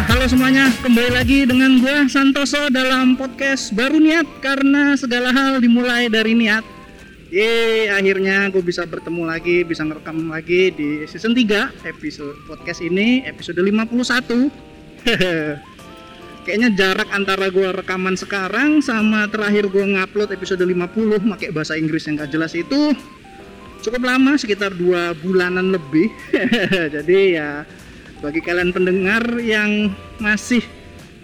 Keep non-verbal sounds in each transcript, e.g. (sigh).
halo semuanya, kembali lagi dengan gue Santoso dalam podcast baru niat karena segala hal dimulai dari niat. Yeay, akhirnya gue bisa bertemu lagi, bisa ngerekam lagi di season 3 episode podcast ini, episode 51. (laughs) Kayaknya jarak antara gue rekaman sekarang sama terakhir gue ngupload episode 50 pakai bahasa Inggris yang gak jelas itu cukup lama, sekitar dua bulanan lebih. (laughs) Jadi ya bagi kalian pendengar yang masih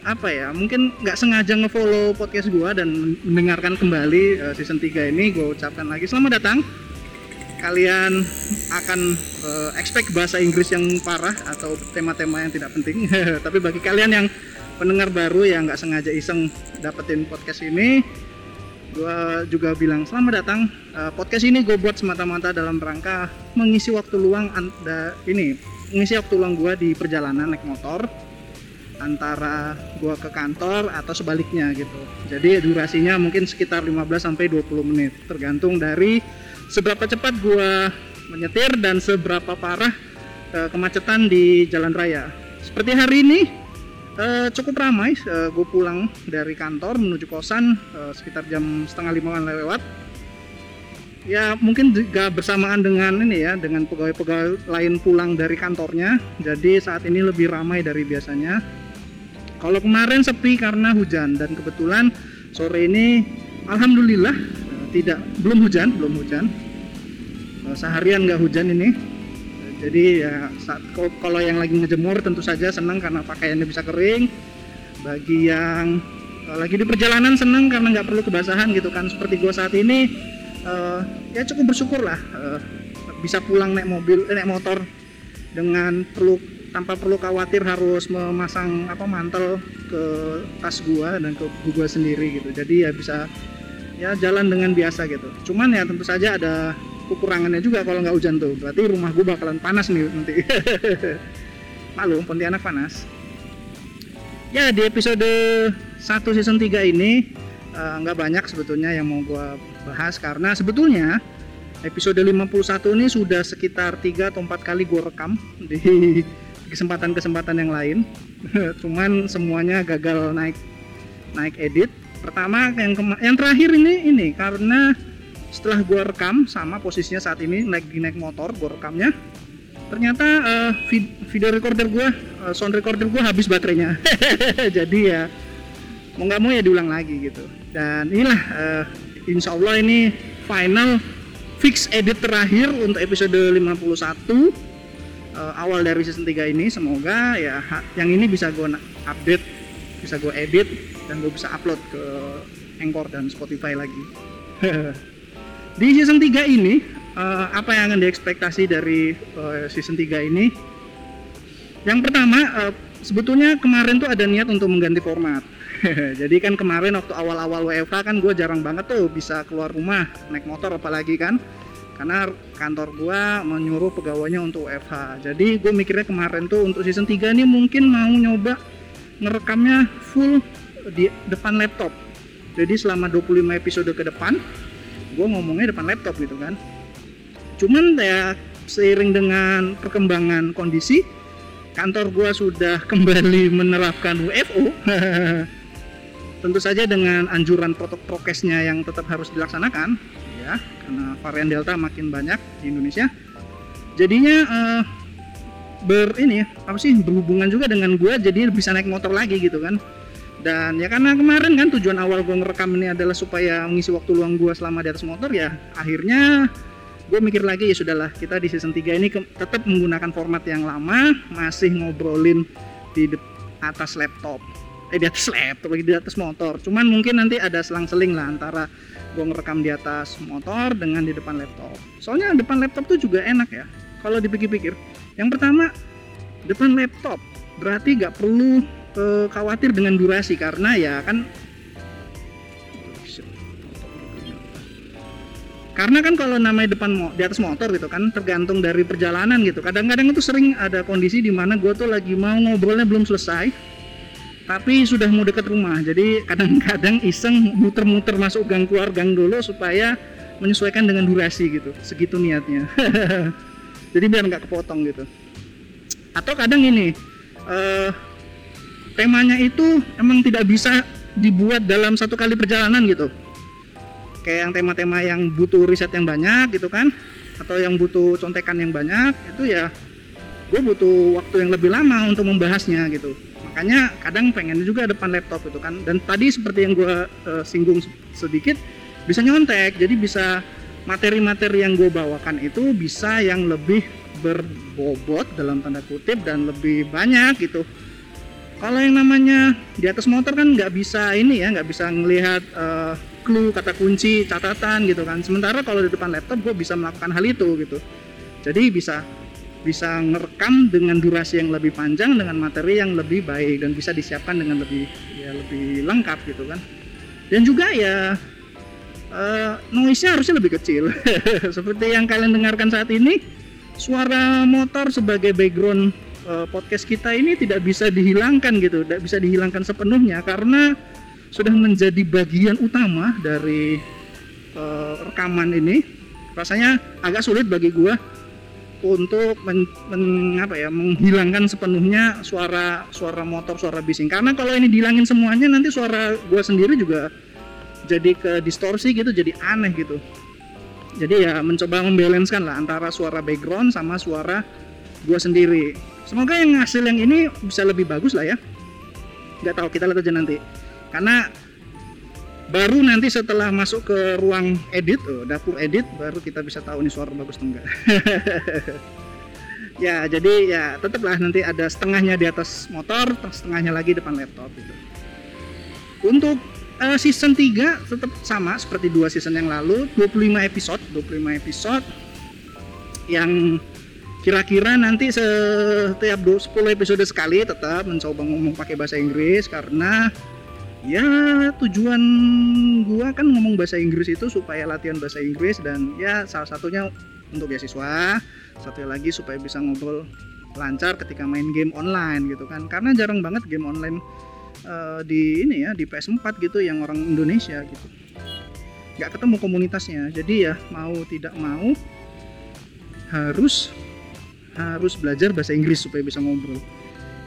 apa ya mungkin nggak sengaja ngefollow podcast gua dan mendengarkan kembali uh, season 3 ini gue ucapkan lagi selamat datang. Kalian akan uh, expect bahasa Inggris yang parah atau tema-tema yang tidak penting. (laughs) Tapi bagi kalian yang pendengar baru yang nggak sengaja iseng dapetin podcast ini gue juga bilang selamat datang uh, podcast ini gue buat semata-mata dalam rangka mengisi waktu luang anda ini ngisi waktu luang gue di perjalanan naik motor antara gue ke kantor atau sebaliknya gitu. Jadi durasinya mungkin sekitar 15 sampai 20 menit. Tergantung dari seberapa cepat gue menyetir dan seberapa parah uh, kemacetan di jalan raya. Seperti hari ini uh, cukup ramai. Uh, gue pulang dari kantor menuju kosan uh, sekitar jam setengah lima lewat. Ya mungkin juga bersamaan dengan ini ya dengan pegawai-pegawai lain pulang dari kantornya. Jadi saat ini lebih ramai dari biasanya. Kalau kemarin sepi karena hujan dan kebetulan sore ini alhamdulillah tidak belum hujan belum hujan. Seharian nggak hujan ini jadi ya saat kalau yang lagi ngejemur tentu saja senang karena pakaiannya bisa kering. Bagi yang lagi di perjalanan senang karena nggak perlu kebasahan gitu kan. Seperti gue saat ini uh, ya cukup bersyukur lah uh, bisa pulang naik mobil eh, naik motor dengan perlu tanpa perlu khawatir harus memasang apa mantel ke tas gua dan ke gua sendiri gitu. Jadi ya bisa ya jalan dengan biasa gitu. Cuman ya tentu saja ada kekurangannya juga kalau nggak hujan tuh. Berarti rumah gua bakalan panas nih nanti. (laughs) Malu Pontianak panas. Ya di episode 1 season 3 ini nggak uh, banyak sebetulnya yang mau gua bahas karena sebetulnya episode 51 ini sudah sekitar 3 atau 4 kali gue rekam di kesempatan-kesempatan yang lain. (laughs) Cuman semuanya gagal naik naik edit. Pertama yang yang terakhir ini ini karena setelah gue rekam sama posisinya saat ini lagi naik motor gue rekamnya ternyata uh, vid video recorder gue uh, sound recorder gue habis baterainya. (laughs) Jadi ya mau nggak mau ya diulang lagi gitu. Dan inilah uh, insya Allah ini final fix edit terakhir untuk episode 51 uh, awal dari season 3 ini. Semoga ya yang ini bisa gue update bisa gue edit dan gue bisa upload ke Anchor dan Spotify lagi (laughs) di season 3 ini uh, apa yang akan diekspektasi dari uh, season 3 ini? Yang pertama uh, sebetulnya kemarin tuh ada niat untuk mengganti format. (laughs) Jadi kan kemarin waktu awal-awal WFH kan gue jarang banget tuh bisa keluar rumah naik motor apalagi kan. Karena kantor gue menyuruh pegawainya untuk WFH jadi gue mikirnya kemarin tuh untuk season 3 ini mungkin mau nyoba ngerekamnya full di depan laptop. Jadi selama 25 episode ke depan gue ngomongnya depan laptop gitu kan. Cuman ya seiring dengan perkembangan kondisi kantor gue sudah (laughs) kembali menerapkan WFO (laughs) tentu saja dengan anjuran protokol prokesnya yang tetap harus dilaksanakan ya karena varian delta makin banyak di Indonesia. Jadinya uh, ber ini apa sih berhubungan juga dengan gue jadi bisa naik motor lagi gitu kan dan ya karena kemarin kan tujuan awal gue ngerekam ini adalah supaya mengisi waktu luang gue selama di atas motor ya akhirnya gue mikir lagi ya sudahlah kita di season 3 ini tetap menggunakan format yang lama masih ngobrolin di atas laptop. Eh di atas laptop lagi di atas motor. Cuman mungkin nanti ada selang-seling lah antara gue ngerekam di atas motor dengan di depan laptop. Soalnya depan laptop tuh juga enak ya kalau dipikir-pikir. Yang pertama depan laptop berarti nggak perlu uh, khawatir dengan durasi karena ya kan karena kan kalau namanya depan di atas motor gitu kan tergantung dari perjalanan gitu. Kadang-kadang itu sering ada kondisi di mana gue tuh lagi mau ngobrolnya belum selesai tapi sudah mau dekat rumah. Jadi kadang-kadang iseng muter-muter masuk gang keluar gang dulu supaya menyesuaikan dengan durasi gitu segitu niatnya. (laughs) Jadi biar nggak kepotong gitu. Atau kadang ini uh, temanya itu emang tidak bisa dibuat dalam satu kali perjalanan gitu. Kayak yang tema-tema yang butuh riset yang banyak gitu kan atau yang butuh contekan yang banyak itu ya gue butuh waktu yang lebih lama untuk membahasnya gitu. Makanya kadang pengen juga depan laptop gitu kan. Dan tadi seperti yang gue uh, singgung sedikit bisa nyontek. Jadi bisa materi-materi yang gue bawakan itu bisa yang lebih berbobot dalam tanda kutip dan lebih banyak gitu kalau yang namanya di atas motor kan nggak bisa ini ya nggak bisa ngelihat uh, clue kata kunci catatan gitu kan. Sementara kalau di depan laptop gue bisa melakukan hal itu gitu. Jadi bisa bisa ngerekam dengan durasi yang lebih panjang dengan materi yang lebih baik dan bisa disiapkan dengan lebih ya lebih lengkap gitu kan. Dan juga ya uh, noise-nya harusnya lebih kecil. (laughs) Seperti yang kalian dengarkan saat ini suara motor sebagai background uh, podcast kita ini tidak bisa dihilangkan gitu tidak bisa dihilangkan sepenuhnya karena sudah menjadi bagian utama dari uh, rekaman ini. Rasanya agak sulit bagi gua untuk men, men, apa ya menghilangkan sepenuhnya suara suara motor suara bising. Karena kalau ini dihilangin semuanya nanti suara gue sendiri juga jadi ke distorsi gitu jadi aneh gitu. Jadi ya mencoba membalanskan lah antara suara background sama suara gue sendiri semoga yang hasil yang ini bisa lebih bagus lah ya. Nggak tahu kita lihat aja nanti. Karena baru nanti setelah masuk ke ruang edit oh, dapur edit baru kita bisa tahu nih suara bagus atau enggak (laughs) ya jadi ya tetaplah nanti ada setengahnya di atas motor setengahnya lagi depan laptop gitu. Untuk uh, season 3 tetap sama seperti dua season yang lalu 25 episode 25 episode yang kira-kira nanti setiap 10 episode sekali tetap mencoba ngomong pakai bahasa Inggris karena ya tujuan gua kan ngomong bahasa Inggris itu supaya latihan bahasa Inggris dan ya salah satunya untuk beasiswa satu lagi supaya bisa ngobrol lancar ketika main game online gitu kan. Karena jarang banget game online uh, di ini ya di PS4 gitu yang orang Indonesia gitu. Nggak ketemu komunitasnya. Jadi ya mau tidak mau harus harus belajar bahasa Inggris supaya bisa ngobrol.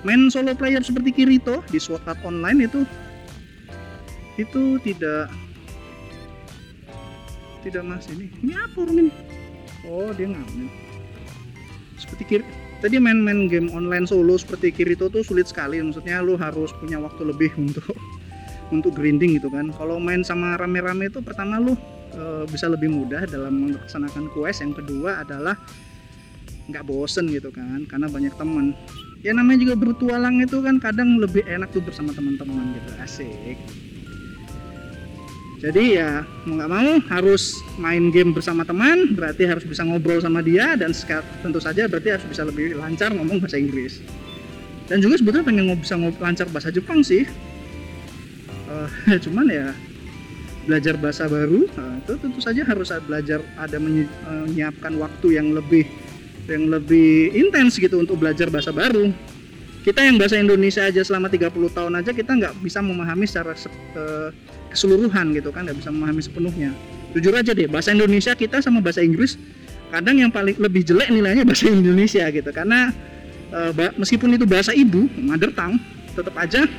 Main solo player seperti Kirito di Sword Art Online itu itu tidak tidak mas ini. Ini apa orang ini? Oh dia ngamen. Seperti kiri tadi main-main game online solo seperti Kirito tuh sulit sekali. Maksudnya lu harus punya waktu lebih untuk (laughs) untuk grinding gitu kan. Kalau main sama rame-rame itu pertama lu e, bisa lebih mudah dalam melaksanakan quest. Yang kedua adalah nggak bosen gitu kan karena banyak teman ya namanya juga bertualang itu kan kadang lebih enak tuh bersama teman-teman gitu asik. Jadi ya mau nggak mau harus main game bersama teman berarti harus bisa ngobrol sama dia dan tentu saja berarti harus bisa lebih lancar ngomong bahasa Inggris. Dan juga sebetulnya pengen bisa ngobrol lancar bahasa Jepang sih. Uh, (laughs) cuman ya belajar bahasa baru uh, itu tentu saja harus belajar ada menyiapkan waktu yang lebih yang lebih intens gitu untuk belajar bahasa baru. Kita yang bahasa Indonesia aja selama 30 tahun aja kita nggak bisa memahami secara uh, keseluruhan gitu kan nggak bisa memahami sepenuhnya. Jujur aja deh bahasa Indonesia kita sama bahasa Inggris kadang yang paling lebih jelek nilainya bahasa (laughs) Indonesia gitu. Karena e, meskipun itu bahasa ibu mother tongue tetap aja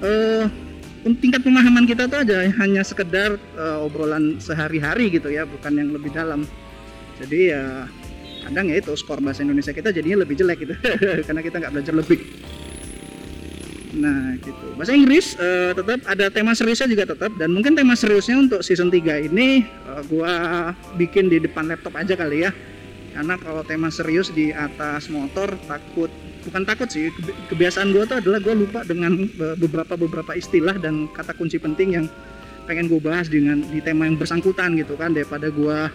e, tingkat pemahaman kita tuh aja hanya sekedar e, obrolan sehari-hari gitu ya bukan yang lebih dalam. Jadi ya kadang ya itu skor bahasa Indonesia kita jadinya lebih jelek gitu (laughs) karena kita nggak belajar lebih Nah, gitu. Bahasa Inggris uh, tetap ada tema seriusnya juga tetap dan mungkin tema seriusnya untuk season 3 ini uh, gua bikin di depan laptop aja kali ya. Karena kalau tema serius di atas motor takut bukan takut sih kebiasaan gua tuh adalah gua lupa dengan beberapa beberapa istilah dan kata kunci penting yang pengen gue bahas dengan di tema yang bersangkutan gitu kan daripada gua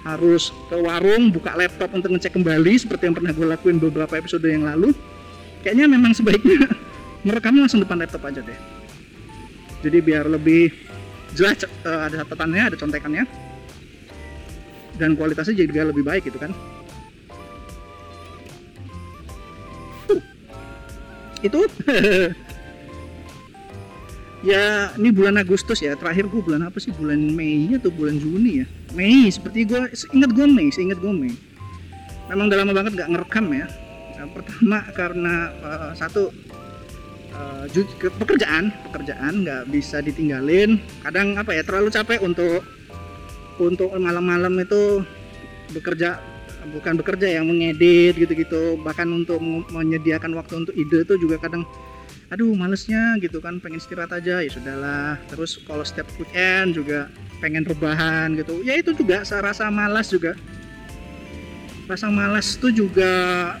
harus ke warung buka laptop untuk ngecek kembali seperti yang pernah gue lakuin beberapa episode yang lalu. Kayaknya memang sebaiknya (laughs) merekamnya langsung depan laptop aja deh. Jadi biar lebih jelas uh, ada catatannya ada contekannya. Dan kualitasnya juga lebih baik gitu kan. Itu (laughs) ya ini bulan Agustus ya. Terakhir gue bulan apa sih? Bulan Mei atau bulan Juni ya? Mei seperti gue ingat gue Mei ingat gue Mei. Memang udah lama banget gak ngerekam ya. Yang pertama karena uh, satu uh, pekerjaan pekerjaan nggak bisa ditinggalin. Kadang apa ya terlalu capek untuk untuk malam-malam itu bekerja bukan bekerja yang mengedit gitu-gitu. Bahkan untuk menyediakan waktu untuk ide itu juga kadang aduh malesnya gitu kan pengen istirahat aja. Ya sudahlah. Terus kalau setiap weekend juga pengen rebahan gitu. Ya itu juga rasa malas juga. Rasa malas itu juga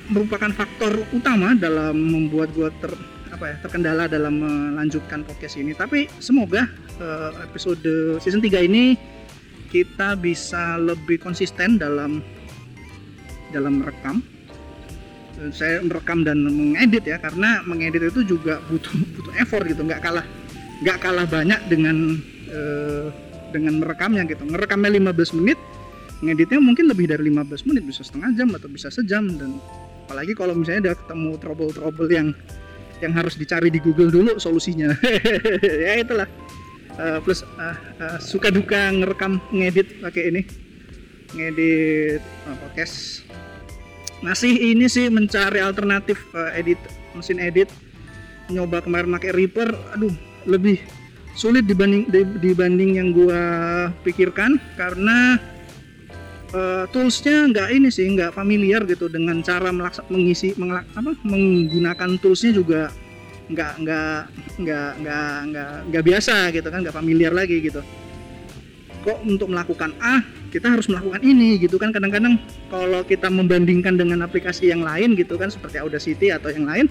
merupakan faktor utama dalam membuat gua ter apa ya terkendala dalam melanjutkan podcast ini. Tapi semoga uh, episode season 3 ini kita bisa lebih konsisten dalam dalam merekam saya merekam dan mengedit ya karena mengedit itu juga butuh butuh effort gitu nggak kalah nggak kalah banyak dengan uh, dengan merekamnya gitu. Ngerekamnya 15 menit ngeditnya mungkin lebih dari 15 menit bisa setengah jam atau bisa sejam. Dan apalagi kalau misalnya udah ketemu trouble-trouble yang yang harus dicari di Google dulu solusinya. (laughs) Ya itulah. Uh, plus uh, uh, suka duka ngerekam ngedit pakai ini ngedit uh, podcast masih ini sih mencari alternatif uh, edit mesin edit. Nyoba kemarin pakai Reaper aduh lebih sulit dibanding dibanding yang gua pikirkan karena uh, toolsnya nggak ini sih nggak familiar gitu dengan cara melaksa, mengisi mengelak, apa menggunakan toolsnya juga nggak nggak nggak nggak nggak nggak biasa gitu kan nggak familiar lagi gitu. Kok untuk melakukan A kita harus melakukan ini gitu kan. Kadang-kadang kalau kita membandingkan dengan aplikasi yang lain gitu kan seperti Audacity atau yang lain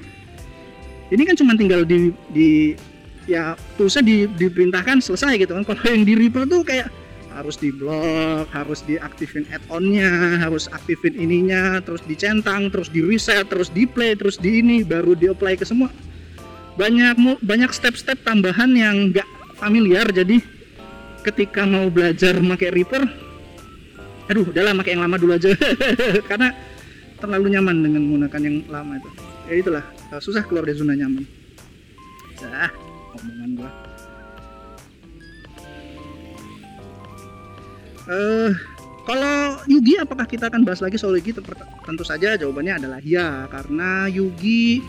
ini kan cuma tinggal di di ya toolsnya di, diperintahkan selesai gitu kan. Kalau yang di Reaper tuh kayak harus di blok, harus diaktifin add-onnya, harus aktifin ininya, terus dicentang, terus di reset, terus di play, terus di ini, baru di apply ke semua. Banyak banyak step-step tambahan yang nggak familiar, jadi ketika mau belajar pakai Reaper, aduh udahlah pakai yang lama dulu aja. (laughs) Karena terlalu nyaman dengan menggunakan yang lama itu. Ya itulah eh, susah keluar dari zona nyaman. Ah omongan gua. Uh, kalau Yugi apakah kita akan bahas lagi soal Yugi? Tentu saja jawabannya adalah ya karena Yugi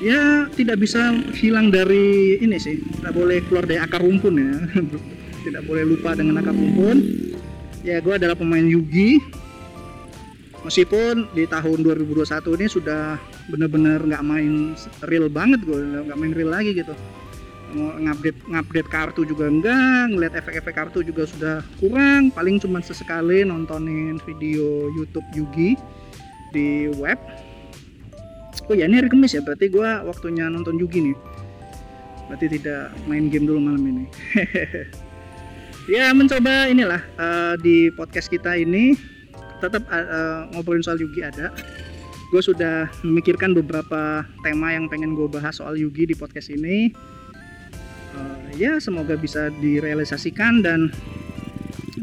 ya tidak bisa hilang dari ini sih. Tidak boleh keluar dari akar rumpun ya. (laughs) Tidak boleh lupa dengan akar rumpun ya gue adalah pemain Yugi. Meskipun di tahun 2021 ini sudah bener-bener nggak main real banget gue nggak main real lagi gitu. Mau ngupdate ngupdate kartu juga enggak ngeliat efek-efek kartu juga sudah kurang. Paling cuma sesekali nontonin video YouTube Yugi di web. Oh ya ini hari Kamis ya berarti gue waktunya nonton Yugi nih. Berarti tidak main game dulu malam ini (laughs) ya mencoba inilah uh, di podcast kita ini tetap uh, ngobrolin soal Yugi ada. Gue sudah memikirkan beberapa tema yang pengen gue bahas soal Yugi di podcast ini. Uh, ya semoga bisa direalisasikan dan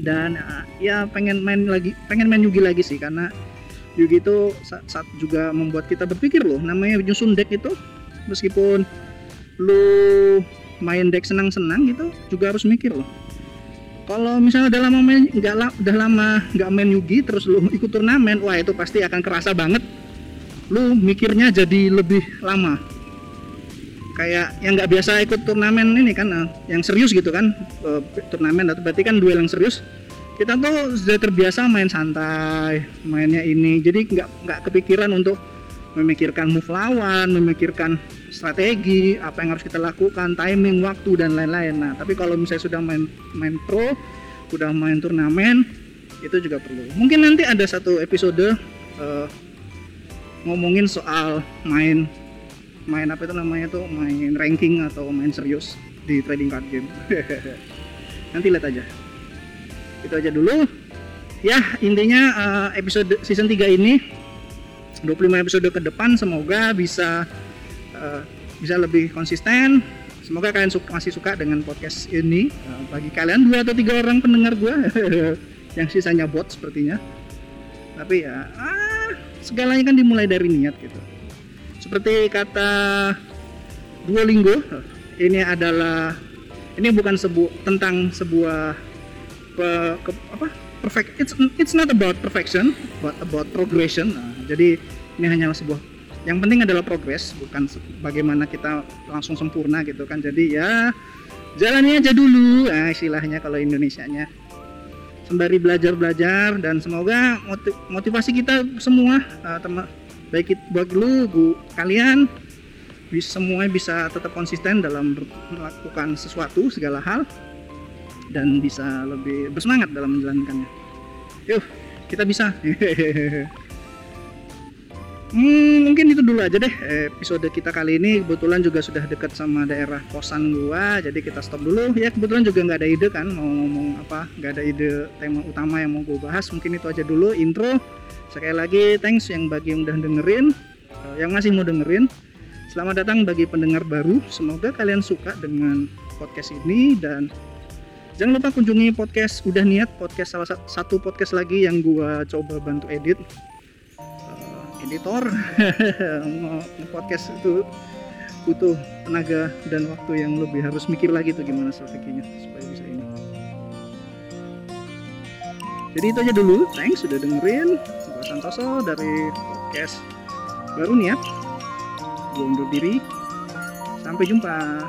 dan uh, ya pengen main lagi pengen main Yugi lagi sih karena Yugi itu saat, saat juga membuat kita berpikir loh namanya nyusun deck itu. Meskipun lu main deck senang-senang gitu juga harus mikir loh kalau misalnya udah lama main nggak udah lama nggak main Yugi terus lu ikut turnamen wah itu pasti akan kerasa banget. Lu mikirnya jadi lebih lama. Kayak yang nggak biasa ikut turnamen ini kan eh, yang serius gitu kan uh, turnamen atau berarti kan duel yang serius. Kita tuh sudah terbiasa main santai mainnya ini. Jadi nggak nggak kepikiran untuk memikirkan move lawan memikirkan strategi apa yang harus kita lakukan timing waktu dan lain-lain. Nah tapi kalau misalnya sudah main main pro udah main turnamen itu juga perlu. Mungkin nanti ada satu episode uh, ngomongin soal main main apa itu namanya tuh main ranking atau main serius di trading card game. (laughs) Nanti lihat aja. Itu aja dulu. Ya intinya uh, episode season 3 ini 25 episode ke depan semoga bisa uh, bisa lebih konsisten. Semoga kalian suka, masih suka dengan podcast ini. Uh, bagi kalian dua atau tiga orang pendengar gue (laughs) yang sisanya bot sepertinya. Tapi ya ah, segalanya kan dimulai dari niat gitu. Seperti kata Duolingo ini adalah ini bukan sebu tentang sebuah pe, ke, apa? Perfect it's it's not about perfection but about progression. Nah, jadi ini hanyalah sebuah yang penting adalah progres bukan bagaimana kita langsung sempurna gitu kan. Jadi ya jalani aja dulu nah, istilahnya kalau Indonesianya. Sembari belajar-belajar dan semoga motivasi kita semua uh, teman baik itu buat lu bu kalian bisa semua bisa tetap konsisten dalam melakukan sesuatu segala hal dan bisa lebih bersemangat dalam menjalankannya. Yuk kita bisa (laughs) Hmm, mungkin itu dulu aja deh episode kita kali ini. Kebetulan juga sudah dekat sama daerah kosan gua jadi kita stop dulu. Ya kebetulan juga nggak ada ide kan mau ngomong apa nggak ada ide tema utama yang mau gua bahas. Mungkin itu aja dulu intro. Sekali lagi thanks yang bagi yang udah dengerin eh, yang masih mau dengerin. Selamat datang bagi pendengar baru. Semoga kalian suka dengan podcast ini dan jangan lupa kunjungi podcast udah niat podcast salah satu podcast lagi yang gua coba bantu edit editor. (laughs) Podcast itu butuh tenaga dan waktu yang lebih. Harus mikir lagi tuh gimana strateginya supaya bisa ini. Jadi itu aja dulu. Thanks sudah dengerin. Gue Santoso dari podcast baru niat. Gue undur diri. Sampai jumpa